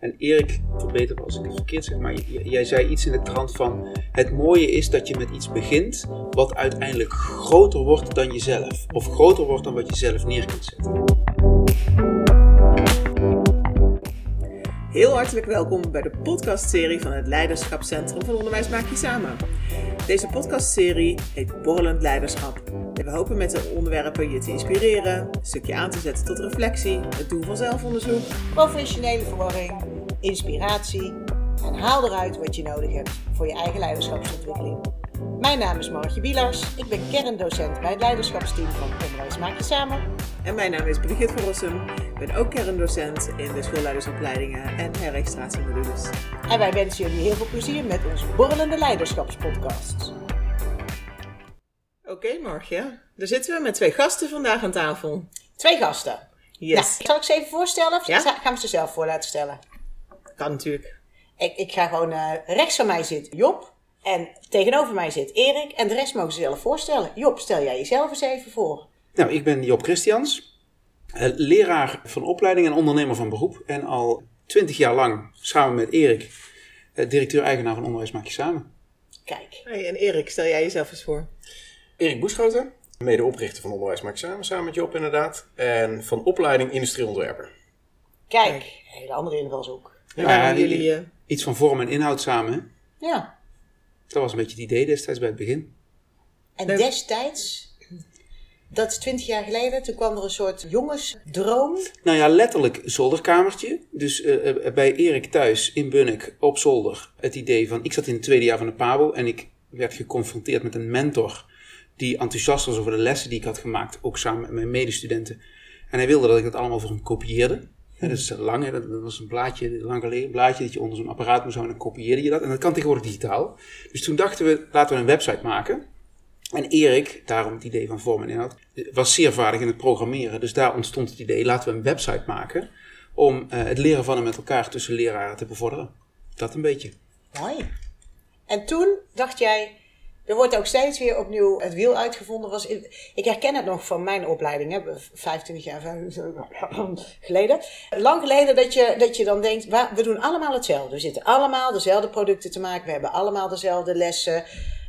En Erik, verbeter me als ik het verkeerd zeg, maar jij zei iets in de trant van... Het mooie is dat je met iets begint wat uiteindelijk groter wordt dan jezelf. Of groter wordt dan wat je zelf neer kunt zetten. Heel hartelijk welkom bij de podcastserie van het Leiderschapscentrum van Onderwijs Maak Je Samen. Deze podcastserie heet Borrelend Leiderschap. En we hopen met de onderwerpen je te inspireren, een stukje aan te zetten tot reflectie, het doen van zelfonderzoek. professionele verwarring, inspiratie en haal eruit wat je nodig hebt voor je eigen leiderschapsontwikkeling. Mijn naam is Margje Bielars, ik ben kerndocent bij het leiderschapsteam van Onderwijs Maak Je Samen. En mijn naam is Brigitte van Rossum. Ik ben ook kerndocent in de schoolleidersopleidingen en herregistratiemodules. En wij wensen jullie heel veel plezier met onze borrelende leiderschapspodcast. Oké, Margje. Daar zitten we met twee gasten vandaag aan tafel. Twee gasten. Yes. Nou, zal ik ze even voorstellen of Ja. gaan we ze zelf voor laten stellen? Kan natuurlijk. Ik, ik ga gewoon eh, rechts van mij zit Job en tegenover mij zit Erik en de rest mogen ze zelf voorstellen. Job, stel jij jezelf eens even voor. Nou, ik ben Job Christians, eh, leraar van opleiding en ondernemer van beroep. En al twintig jaar lang samen met Erik, eh, directeur-eigenaar van Onderwijs Maak Je Samen. Kijk. Hey, en Erik, stel jij jezelf eens voor. Erik Boeschoten, medeoprichter van Onderwijs Maak Samen, samen met Job inderdaad. En van opleiding industrieontwerper. Kijk, Kijk. een hele andere invalshoek. Ja, jullie... eh, Iets van vorm en inhoud samen. hè? Ja. Dat was een beetje het idee destijds bij het begin. En destijds, dat is twintig jaar geleden, toen kwam er een soort jongensdroom. Nou ja, letterlijk zolderkamertje. Dus eh, eh, bij Erik thuis in Bunnik op zolder het idee van... Ik zat in het tweede jaar van de PABO en ik werd geconfronteerd met een mentor... die enthousiast was over de lessen die ik had gemaakt, ook samen met mijn medestudenten. En hij wilde dat ik dat allemaal voor hem kopieerde. Dat is lang, dat was een blaadje, lang blaadje dat je onder zo'n apparaat moest houden en dan kopieerde je dat. En dat kan tegenwoordig digitaal. Dus toen dachten we, laten we een website maken. En Erik, daarom het idee van vorm en inhoud, was zeer vaardig in het programmeren. Dus daar ontstond het idee, laten we een website maken om eh, het leren van en met elkaar tussen leraren te bevorderen. Dat een beetje. Mooi. En toen dacht jij, er wordt ook steeds weer opnieuw het wiel uitgevonden. Was, ik herken het nog van mijn opleiding, hè, 25 jaar 25 geleden. Lang geleden dat je, dat je dan denkt, "Wa- we doen allemaal hetzelfde. We zitten allemaal dezelfde producten te maken, we hebben allemaal dezelfde lessen.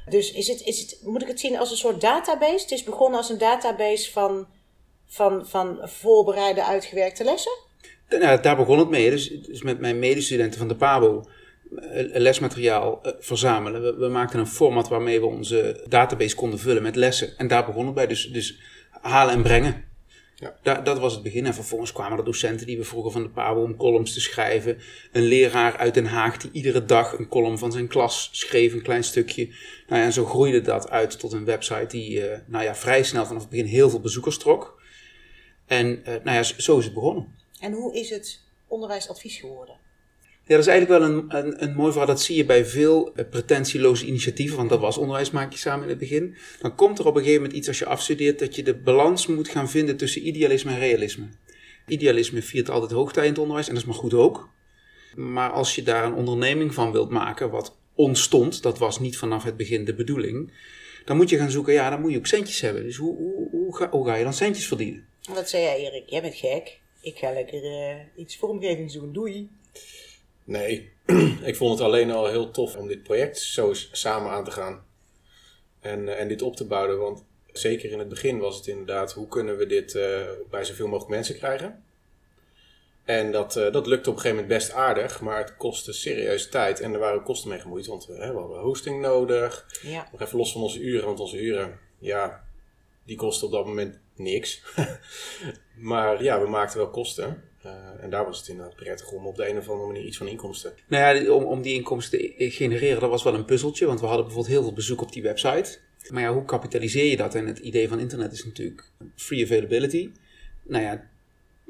Dus is het, is het, moet ik het zien als een soort database? Het is begonnen als een database van, van, van voorbereide, uitgewerkte lessen? Nou, daar begon het mee. Dus, dus met mijn medestudenten van de PABO lesmateriaal eh, verzamelen. We, we maakten een format waarmee we onze database konden vullen met lessen. En daar begon het bij. Dus, dus halen en brengen. Ja. Da- dat was het begin. En vervolgens kwamen er docenten die we vroegen van de PABO om columns te schrijven. Een leraar uit Den Haag die iedere dag een column van zijn klas schreef, een klein stukje. Nou ja, en zo groeide dat uit tot een website die eh, nou ja, vrij snel vanaf het begin heel veel bezoekers trok. En eh, nou ja, zo is het begonnen. En hoe is het onderwijsadvies geworden? Ja, dat is eigenlijk wel een, een, een mooi verhaal. Dat zie je bij veel eh, pretentieloze initiatieven, want dat was onderwijs maak je samen in het begin. Dan komt er op een gegeven moment iets als je afstudeert dat je de balans moet gaan vinden tussen idealisme en realisme. Idealisme viert altijd hoogtij in het onderwijs en dat is maar goed ook. Maar als je daar een onderneming van wilt maken, wat ontstond, dat was niet vanaf het begin de bedoeling, dan moet je gaan zoeken, ja, dan moet je ook centjes hebben. Dus hoe, hoe, hoe, ga, ga je dan centjes verdienen? Wat zei jij, Erik? Jij bent gek. Ik ga lekker eh, iets vormgevings doen. Doei. Nee, ik vond het alleen al heel tof om dit project zo samen aan te gaan. En, eh, en dit op te bouwen. Want zeker in het begin was het inderdaad, hoe kunnen we dit eh, bij zoveel mogelijk mensen krijgen? En dat, eh, dat lukte op een gegeven moment best aardig, maar het kostte serieus tijd. En er waren kosten mee gemoeid, want we hadden hosting nodig. Ja. Nog even los van onze uren, want onze uren, ja, die kosten op dat moment niks. maar ja, we maakten wel kosten. Eh, en daar was het inderdaad prettig om op de een of andere manier iets van inkomsten. Nou ja, om, om die inkomsten te genereren, dat was wel een puzzeltje. Want we hadden bijvoorbeeld heel veel bezoek op die website. Maar ja, hoe kapitaliseer je dat? En het idee van internet is natuurlijk free availability. Nou ja,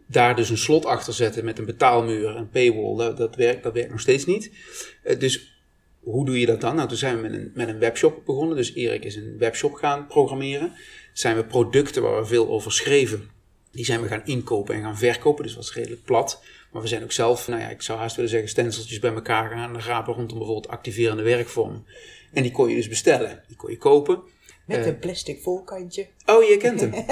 daar dus een slot achter zetten met een betaalmuur, een paywall, dat, dat, werkt, dat werkt nog steeds niet. Eh, dus hoe doe je dat dan? Nou, toen zijn we met een, met een webshop begonnen. Dus Erik is een webshop gaan programmeren. Zijn we producten waar we veel over schreven, die zijn we gaan inkopen en gaan verkopen. Dus dat was redelijk plat. Maar we zijn ook zelf, nou ja, ik zou haast willen zeggen, stenseltjes bij elkaar gaan rapen rondom bijvoorbeeld activerende werkvorm. En die kon je dus bestellen. Die kon je kopen. Met Eh. een plastic volkantje. Oh, je kent hem.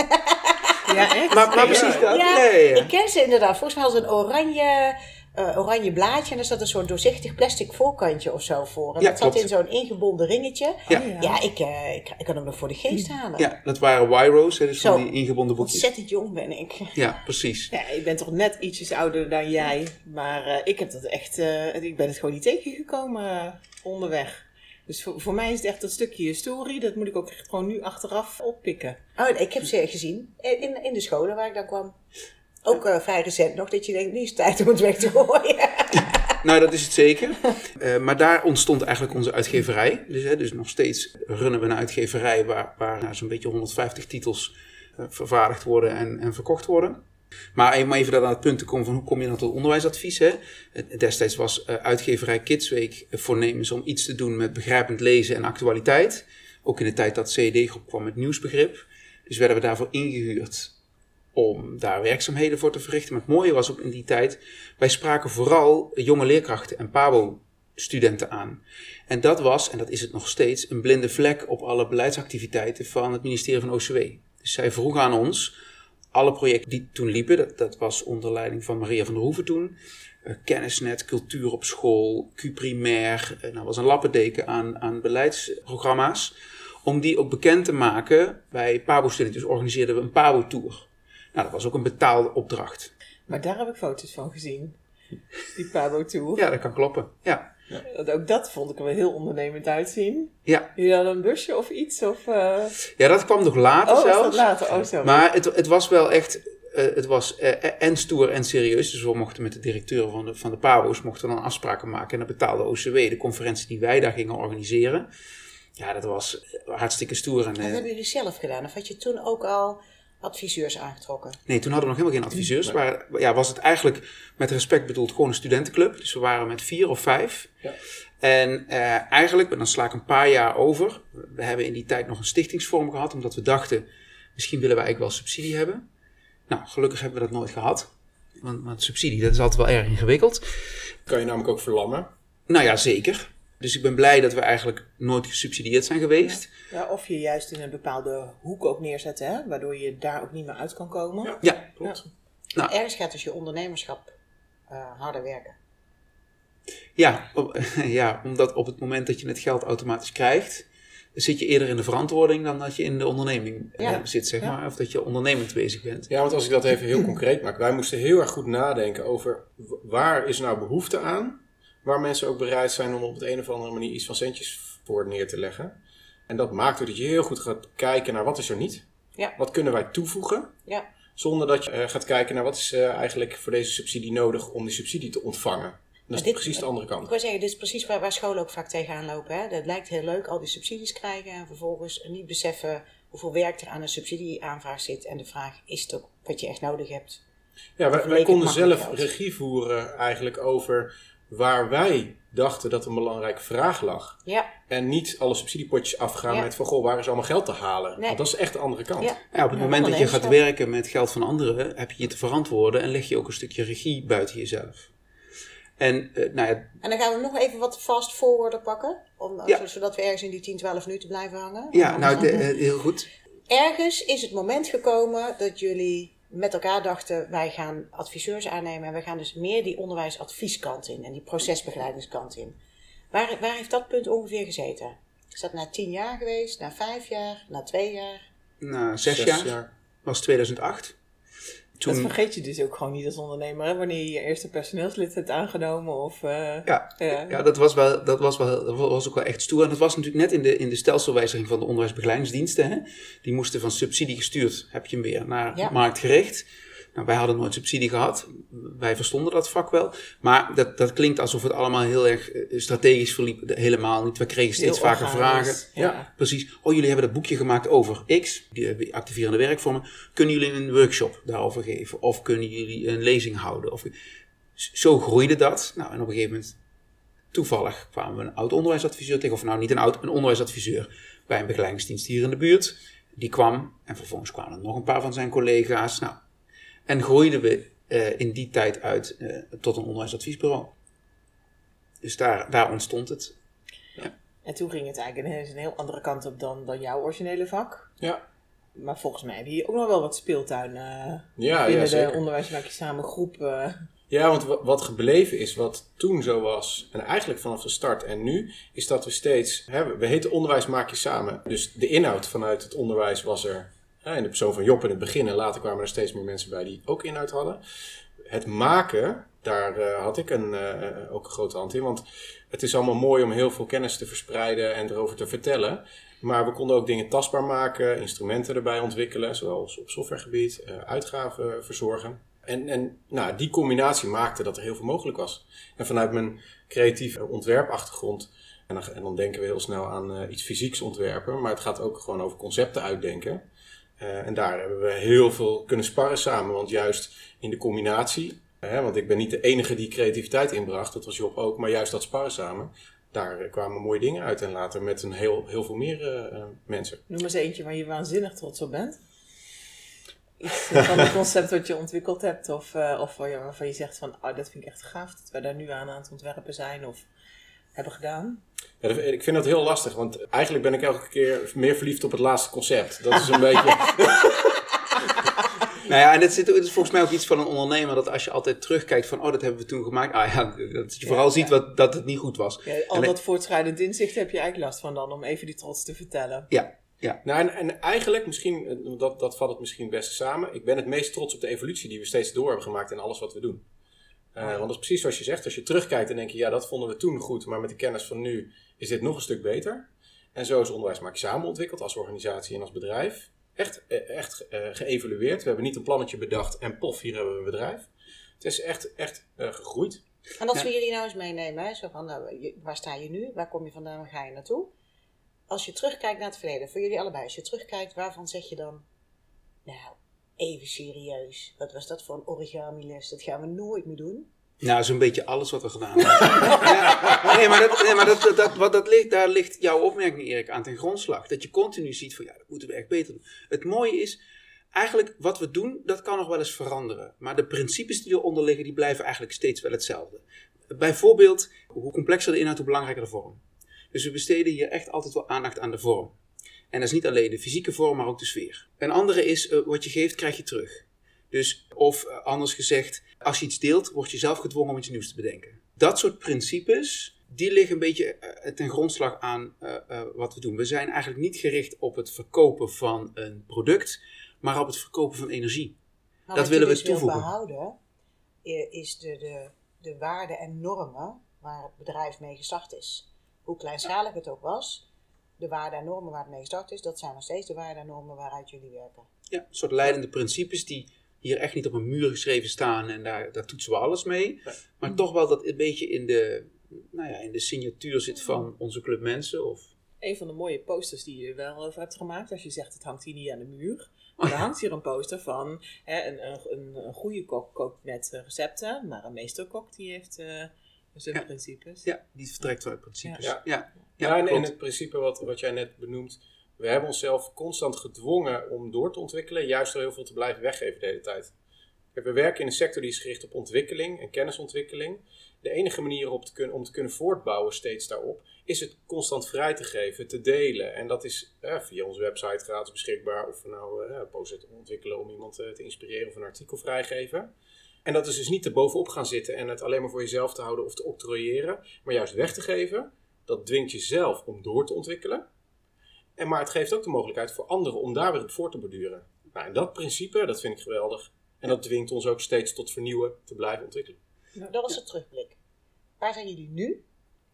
Ja, echt? maar, maar precies dat. Ja, Ja, ja, ja. ik ken ze inderdaad. Volgens mij hadden ze een oranje, eh, oranje blaadje en er zat een soort doorzichtig plastic voorkantje of zo voor. En Ja, dat zat in zo'n ingebonden ringetje. Ja. Oh, Ja, ik, eh, ik, ik kan hem nog voor de geest halen. Ja, dat waren Wyros, hè, dus Zo. van die ingebonden boekjes. Ontzettend jong ben ik. Ja, precies. Ja, ik ben toch net ietsjes ouder dan jij. Maar eh, ik heb dat echt. eh, ik ben het gewoon niet tegengekomen onderweg. Dus voor, voor mij is het echt dat stukje historie. Dat moet ik ook gewoon nu achteraf oppikken. Oh, ik heb ze gezien in, in de scholen waar ik dan kwam. Ook eh, vrij recent nog, dat je denkt, nu is het tijd om het weg te gooien. Nou, dat is het zeker. Eh, maar daar ontstond eigenlijk onze uitgeverij. Dus, hè, dus nog steeds runnen we een uitgeverij waar, waar nou, zo'n beetje 150 titels eh, vervaardigd worden en, en verkocht worden. Maar om even aan het punt te komen van hoe kom je dan tot onderwijsadvies. Hè? Destijds was uitgeverij Kidsweek voornemens om iets te doen met begrijpend lezen en actualiteit. Ook in de tijd dat CED-groep kwam met nieuwsbegrip. Dus werden we daarvoor ingehuurd om daar werkzaamheden voor te verrichten. Maar het mooie was ook in die tijd, wij spraken vooral jonge leerkrachten en PABO-studenten aan. En dat was, en dat is het nog steeds, een blinde vlek op alle beleidsactiviteiten van het ministerie van OCW. Dus zij vroegen aan ons, alle projecten die toen liepen, dat, dat was onder leiding van Maria van der Hoeven toen, eh, kennisnet, cultuur op school, Q-primair, eh, nou was een lappendeken aan, aan beleidsprogramma's, om die ook bekend te maken bij PABO-studenten. Dus organiseerden we een PABO-tour. Nou, dat was ook een betaalde opdracht. Maar daar heb ik foto's van gezien. Die Pabo Tour. Ja, dat kan kloppen. Ja, Dat- Ook dat vond ik er wel heel ondernemend uitzien. ja. Jullie hadden een busje of iets? Of, eh, ja dat kwam nog later Oh, zelfs. dat later? Oh, sorry. Maar het, het was wel echt, eh, het was eh, en stoer en serieus. Dus we mochten met de directeur van de, van de PABO's mochten dan afspraken maken. En dat betaalde OCW, de conferentie die wij daar gingen organiseren. Ja, dat was hartstikke stoer. En, Dat hebben jullie zelf gedaan. Of had je toen ook al adviseurs aangetrokken? nee, toen hadden we nog helemaal geen adviseurs. Maar ja, was het eigenlijk met respect bedoeld gewoon een studentenclub. Dus we waren met vier of vijf. Ja. En eh, eigenlijk, dan sla ik een paar jaar over. We hebben in die tijd nog een stichtingsvorm gehad, omdat we dachten, misschien willen we eigenlijk wel subsidie hebben. Nou, gelukkig hebben we dat nooit gehad. Want, want subsidie, dat is altijd wel erg ingewikkeld. Kan je namelijk ook verlammen. Nou ja, zeker. Dus ik ben blij dat we eigenlijk nooit gesubsidieerd zijn geweest. Ja, of je juist in een bepaalde hoek ook neerzetten, hè? waardoor je daar ook niet meer uit kan komen. Ja. Ja, Klopt. Nou. Ergens gaat dus je ondernemerschap eh, harder werken. ja, op- ja, omdat op het moment dat je het geld automatisch krijgt, zit je eerder in de verantwoording dan dat je in de onderneming eh, Ja. zit, zeg Ja. maar. Of dat je ondernemend bezig bent. Ja, want als ik dat even heel concreet maak. Wij moesten heel erg goed nadenken over waar is nou behoefte aan. Waar mensen ook bereid zijn om op de een of andere manier iets van centjes voor neer te leggen. En dat maakt ook dat je heel goed gaat kijken naar wat is er niet. Ja. Wat kunnen wij toevoegen. Ja. Zonder dat je eh, gaat kijken naar wat is eh, eigenlijk voor deze subsidie nodig om die subsidie te ontvangen. En dat is dit- precies de andere Ik kant. wil zeggen, dit is precies waar, waar scholen ook vaak tegenaan lopen. Hè? Dat lijkt heel leuk, al die subsidies krijgen en vervolgens niet beseffen hoeveel werk er aan een subsidieaanvraag zit. En de vraag, is het ook wat je echt nodig hebt? Ja, wij, konden zelf geld. regie voeren eigenlijk over waar wij dachten dat een belangrijke vraag lag. Ja, En niet alle subsidiepotjes afgaan Ja. met van, goh, waar is allemaal geld te halen? Nee. Want dat is echt de andere kant. ja. Ja, op het Ja, moment dat je gaat werken met geld van anderen, heb je je te verantwoorden en leg je ook een stukje regie buiten jezelf. En eh, nou ja, En dan gaan we nog even wat fast forwarder pakken. Om, Ja. Zodat we ergens in die 10, 12 minuten blijven hangen. ja nou, de- eh, heel goed. Ergens is het moment gekomen dat jullie met elkaar dachten, wij gaan adviseurs aannemen en wij gaan dus meer die onderwijsadvieskant in en die procesbegeleidingskant in. Waar, waar heeft dat punt ongeveer gezeten? Is dat na tien jaar geweest, na vijf jaar, na twee jaar? Na zes, jaar, was 2008. Dat Toen, vergeet je dus ook gewoon niet als ondernemer, hè? wanneer je je eerste personeelslid hebt aangenomen. Of, eh, ja, ja. ja, dat was, wel, dat, was wel, dat was ook wel echt stoer. En dat was natuurlijk net in de, in de stelselwijziging van de onderwijsbegeleidingsdiensten. Hè? Die moesten van subsidie gestuurd, heb je hem weer, naar Ja. marktgericht. Nou, wij hadden nooit subsidie gehad. Wij verstonden dat vak wel. Maar dat, dat klinkt alsof het allemaal heel erg eh, strategisch verliep. Helemaal niet. We kregen steeds Heel vaker organisch. vragen. Ja. Precies. Oh, jullie hebben dat boekje gemaakt over X, die activerende werkvormen. Kunnen jullie een workshop daarover geven? Of kunnen jullie een lezing houden? Of, zo groeide dat. Nou, en op een gegeven moment, toevallig, kwamen we een oud onderwijsadviseur tegen. Of nou, niet een oud, een onderwijsadviseur bij een begeleidingsdienst hier in de buurt. Die kwam en vervolgens kwamen er nog een paar van zijn collega's. Nou, en groeiden we eh, in die tijd uit eh, tot een onderwijsadviesbureau. Dus daar, daar ontstond het. En toen ging het eigenlijk een, een heel andere kant op dan, dan jouw originele vak. Ja, Maar volgens mij heb je hier ook nog wel wat speeltuin eh ja, ja binnen de onderwijs maak je samen groep. Ja, want wa- wat gebleven is, wat toen zo was, en eigenlijk vanaf de start en nu, is dat we steeds, hè, we- we heten onderwijs maak je samen. Dus de inhoud vanuit het onderwijs was er, in de persoon van Job in het begin, en later kwamen er steeds meer mensen bij die ook inhoud hadden. Het maken, daar eh, had ik een, eh, ook een grote hand in, want het is allemaal mooi om heel veel kennis te verspreiden en erover te vertellen. Maar we konden ook dingen tastbaar maken, instrumenten erbij ontwikkelen, zoals op softwaregebied, eh, uitgaven verzorgen. En, en nou, die combinatie maakte dat er heel veel mogelijk was. En vanuit mijn creatieve ontwerpachtergrond, en dan, en denken we heel snel aan eh, iets fysieks ontwerpen, maar het gaat ook gewoon over concepten uitdenken. Eh, en daar hebben we heel veel kunnen sparren samen, want juist in de combinatie, hè, want ik ben niet de enige die creativiteit inbracht, dat was Job ook, maar juist dat sparren samen, daar kwamen mooie dingen uit en later met een heel, heel veel meer eh, eh, mensen. Noem eens eentje waar je waanzinnig trots op bent. Iets van het concept wat je ontwikkeld hebt, of, eh, of waarvan je zegt van, oh, dat vind ik echt gaaf dat wij daar nu aan aan het ontwerpen zijn of hebben gedaan. Ja, ik vind dat heel lastig, want eigenlijk ben ik elke keer meer verliefd op het laatste concept. Dat is een beetje. Nou ja, en het, zit, het is volgens mij ook iets van een ondernemer, dat als je altijd terugkijkt van, oh, dat hebben we toen gemaakt. Ah ja, dat je vooral Ja, ziet ja. wat, dat het niet goed was. Ja, al En dat voortschrijdend inzicht heb je eigenlijk last van dan, om even die trots te vertellen. Ja, ja. Nou, en, en eigenlijk, misschien, eh, dat, dat vat het misschien het beste samen. Ik ben het meest trots op de evolutie die we steeds door hebben gemaakt in alles wat we doen. Eh, Want dat is precies zoals je zegt. Als je terugkijkt, dan denk je, ja, dat vonden we toen goed, maar met de kennis van nu is dit nog een stuk beter. En zo is Onderwijs Maak je Samen ontwikkeld als organisatie en als bedrijf. Echt, eh, echt eh, geëvalueerd. We hebben niet een plannetje bedacht en pof, hier hebben we een bedrijf. Het is echt, echt eh, gegroeid. En als Ja. we jullie nou eens meenemen, hè, zo van, nou, waar sta je nu? Waar kom je vandaan? Waar ga je naartoe? Als je terugkijkt naar het verleden, voor jullie allebei, als je terugkijkt, waarvan zeg je dan, nou, even serieus, wat was dat voor een origami les? Dat gaan we nooit meer doen. Nou, zo'n beetje alles wat we gedaan hebben. nee, maar, dat, nee, maar dat, dat, wat dat ligt, daar ligt jouw opmerking, Erik, aan ten grondslag. Dat je continu ziet van, ja, dat moeten we echt beter doen. Het mooie is, eigenlijk wat we doen, dat kan nog wel eens veranderen. Maar de principes die eronder liggen, die blijven eigenlijk steeds wel hetzelfde. Bijvoorbeeld, hoe complexer de inhoud, hoe belangrijker de vorm. Dus we besteden hier echt altijd wel aandacht aan de vorm. En dat is niet alleen de fysieke vorm, maar ook de sfeer. Een andere is, eh, wat je geeft, krijg je terug. Dus, of eh, anders gezegd, als je iets deelt, word je zelf gedwongen om iets nieuws te bedenken. Dat soort principes, die liggen een beetje eh, ten grondslag aan wat we doen. We zijn eigenlijk niet gericht op het verkopen van een product, maar op het verkopen van energie. Maar Dat willen we dus toevoegen. behouden, is de, de, de waarden en normen waar het bedrijf mee gestart is. Hoe kleinschalig het ook was, de waarden en normen waar het mee gestart is, dat zijn nog steeds de waarden en normen waaruit jullie werken. Ja, een soort leidende principes die hier echt niet op een muur geschreven staan en daar, daar toetsen we alles mee. Maar toch wel dat een beetje in de, nou ja, in de signatuur zit van onze club mensen. Of, Een van de mooie posters die je wel over hebt gemaakt, als je zegt het hangt hier niet aan de muur. Er hangt hier een poster van hè, een, een, een, een goede kok kookt met eh, recepten, maar een meesterkok die heeft eh, zijn Ja. principes. ja, die vertrekt vanuit principes. Ja. Ja, Ja, en, het principe wat, wat jij net benoemt. We hebben onszelf constant gedwongen om door te ontwikkelen, juist door heel veel te blijven weggeven de hele tijd. We werken in een sector die is gericht op ontwikkeling en kennisontwikkeling. De enige manier op te kunnen, om te kunnen voortbouwen steeds daarop, is het constant vrij te geven, te delen. En dat is eh, via onze website gratis beschikbaar, of we nou eh, een post ontwikkelen om iemand eh, te inspireren of een artikel vrijgeven. En dat is dus niet te bovenop gaan zitten en het alleen maar voor jezelf te houden of te octrooieren, maar juist weg te geven. Dat dwingt jezelf om door te ontwikkelen. En, maar het geeft ook de mogelijkheid voor anderen om daar weer op voor te borduren. Nou, en dat principe, dat vind ik geweldig. En dat dwingt ons ook steeds tot vernieuwen, te blijven ontwikkelen. Dat was de terugblik. Waar zijn jullie nu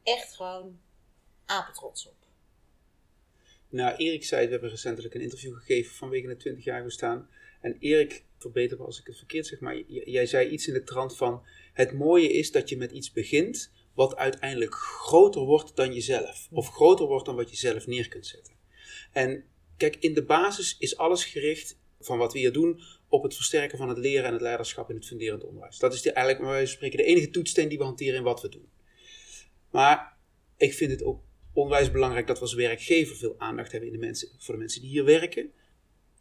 echt gewoon apetrots op? Nou, Erik zei, we hebben recentelijk een interview gegeven vanwege het 20 jaar bestaan. En Erik, verbeter me als ik het verkeerd zeg, maar jij zei iets in de trant van... Het mooie is dat je met iets begint wat uiteindelijk groter wordt dan jezelf. Of groter wordt dan wat je zelf neer kunt zetten. En kijk, in de basis is alles gericht van wat we hier doen op het versterken van het leren en het leiderschap in het funderend onderwijs. Dat is eigenlijk, wijze van spreken, de enige toetssteen die we hanteren in wat we doen. Maar ik vind het ook onwijs belangrijk dat we als werkgever veel aandacht hebben in de mensen, voor de mensen die hier werken.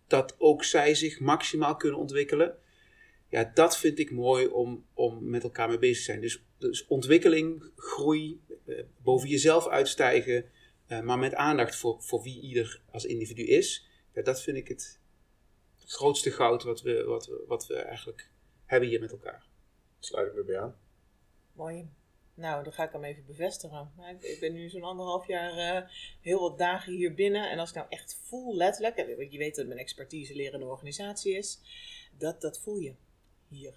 Dat ook zij zich maximaal kunnen ontwikkelen. Ja, dat vind ik mooi om, om met elkaar mee bezig te zijn. Dus, dus ontwikkeling, groei, eh, boven jezelf uitstijgen, eh, maar met aandacht voor, voor wie ieder als individu is. Ja, dat vind ik het grootste goud wat we, wat, we, wat we eigenlijk hebben hier met elkaar. Sluit ik me bij aan. Mooi. Nou, dan ga ik hem even bevestigen. Nou, ik- ben nu zo'n anderhalf jaar eh, heel wat dagen hier binnen. En als ik nou echt voel, letterlijk, en want je weet dat mijn expertise leren de organisatie is, dat, dat voel je hier.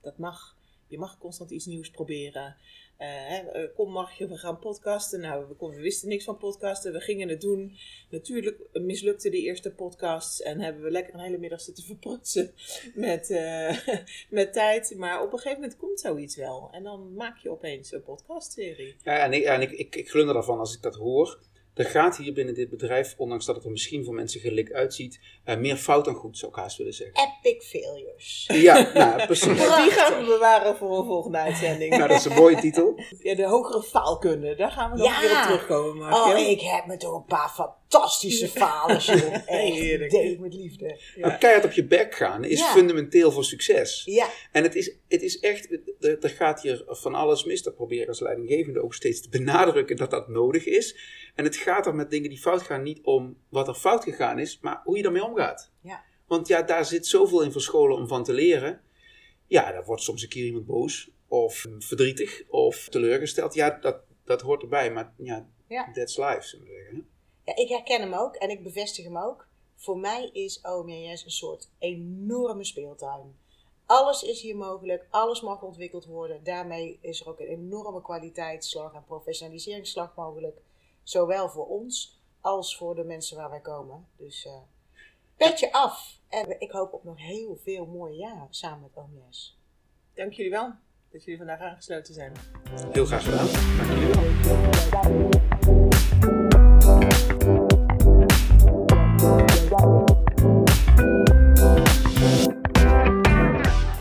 Dat mag. Je mag constant iets nieuws proberen. Eh, eh, kom, mag je, we gaan podcasten. Nou, we, wisten niks van podcasten. We gingen het doen. Natuurlijk mislukten die eerste podcasts. En hebben we lekker een hele middag zitten verprutsen met, eh, met tijd. Maar op een gegeven moment komt zoiets wel. En dan maak je opeens een podcastserie. Ja, en ik, en ik, ik, ik glunder daarvan als ik dat hoor. Er gaat hier binnen dit bedrijf, ondanks dat het er misschien voor mensen gelijk uitziet, eh, meer fout dan goed, zou ik haast willen zeggen. Epic failures. Ja, nou, precies. Die gaan we bewaren voor een volgende uitzending. Nou, dat is een mooie titel. Ja, de hogere faalkunde. Daar gaan we nog Ja. weer op terugkomen, Oh, Mark. ik heb me toch een paar fantastische falen, joh. Echt, deed ik met liefde. Nou, keihard op je bek gaan is Ja. fundamenteel voor succes. Ja, En het is, het is echt, er, er gaat hier van alles mis. Dat probeer ik als leidinggevende ook steeds te benadrukken dat dat nodig is. En het gaat er met dingen die fout gaan niet om wat er fout gegaan is, maar hoe je ermee omgaat. ja. Want ja, daar zit zoveel in verscholen om van te leren. Ja, daar wordt soms een keer iemand boos, of verdrietig, of teleurgesteld. Ja, dat, dat hoort erbij, maar ja, Ja. that's life, zullen we zeggen. Ja, ik herken hem ook en ik bevestig hem ook. Voor mij is OMJS een soort enorme speeltuin. Alles is hier mogelijk, alles mag ontwikkeld worden. Daarmee is er ook een enorme kwaliteitsslag en professionaliseringsslag mogelijk. Zowel voor ons als voor de mensen waar wij komen. Dus eh petje af. En ik hoop op nog heel veel mooie jaren samen met OMS. Dank jullie wel dat jullie vandaag aangesloten zijn. Heel graag gedaan. Dank jullie wel.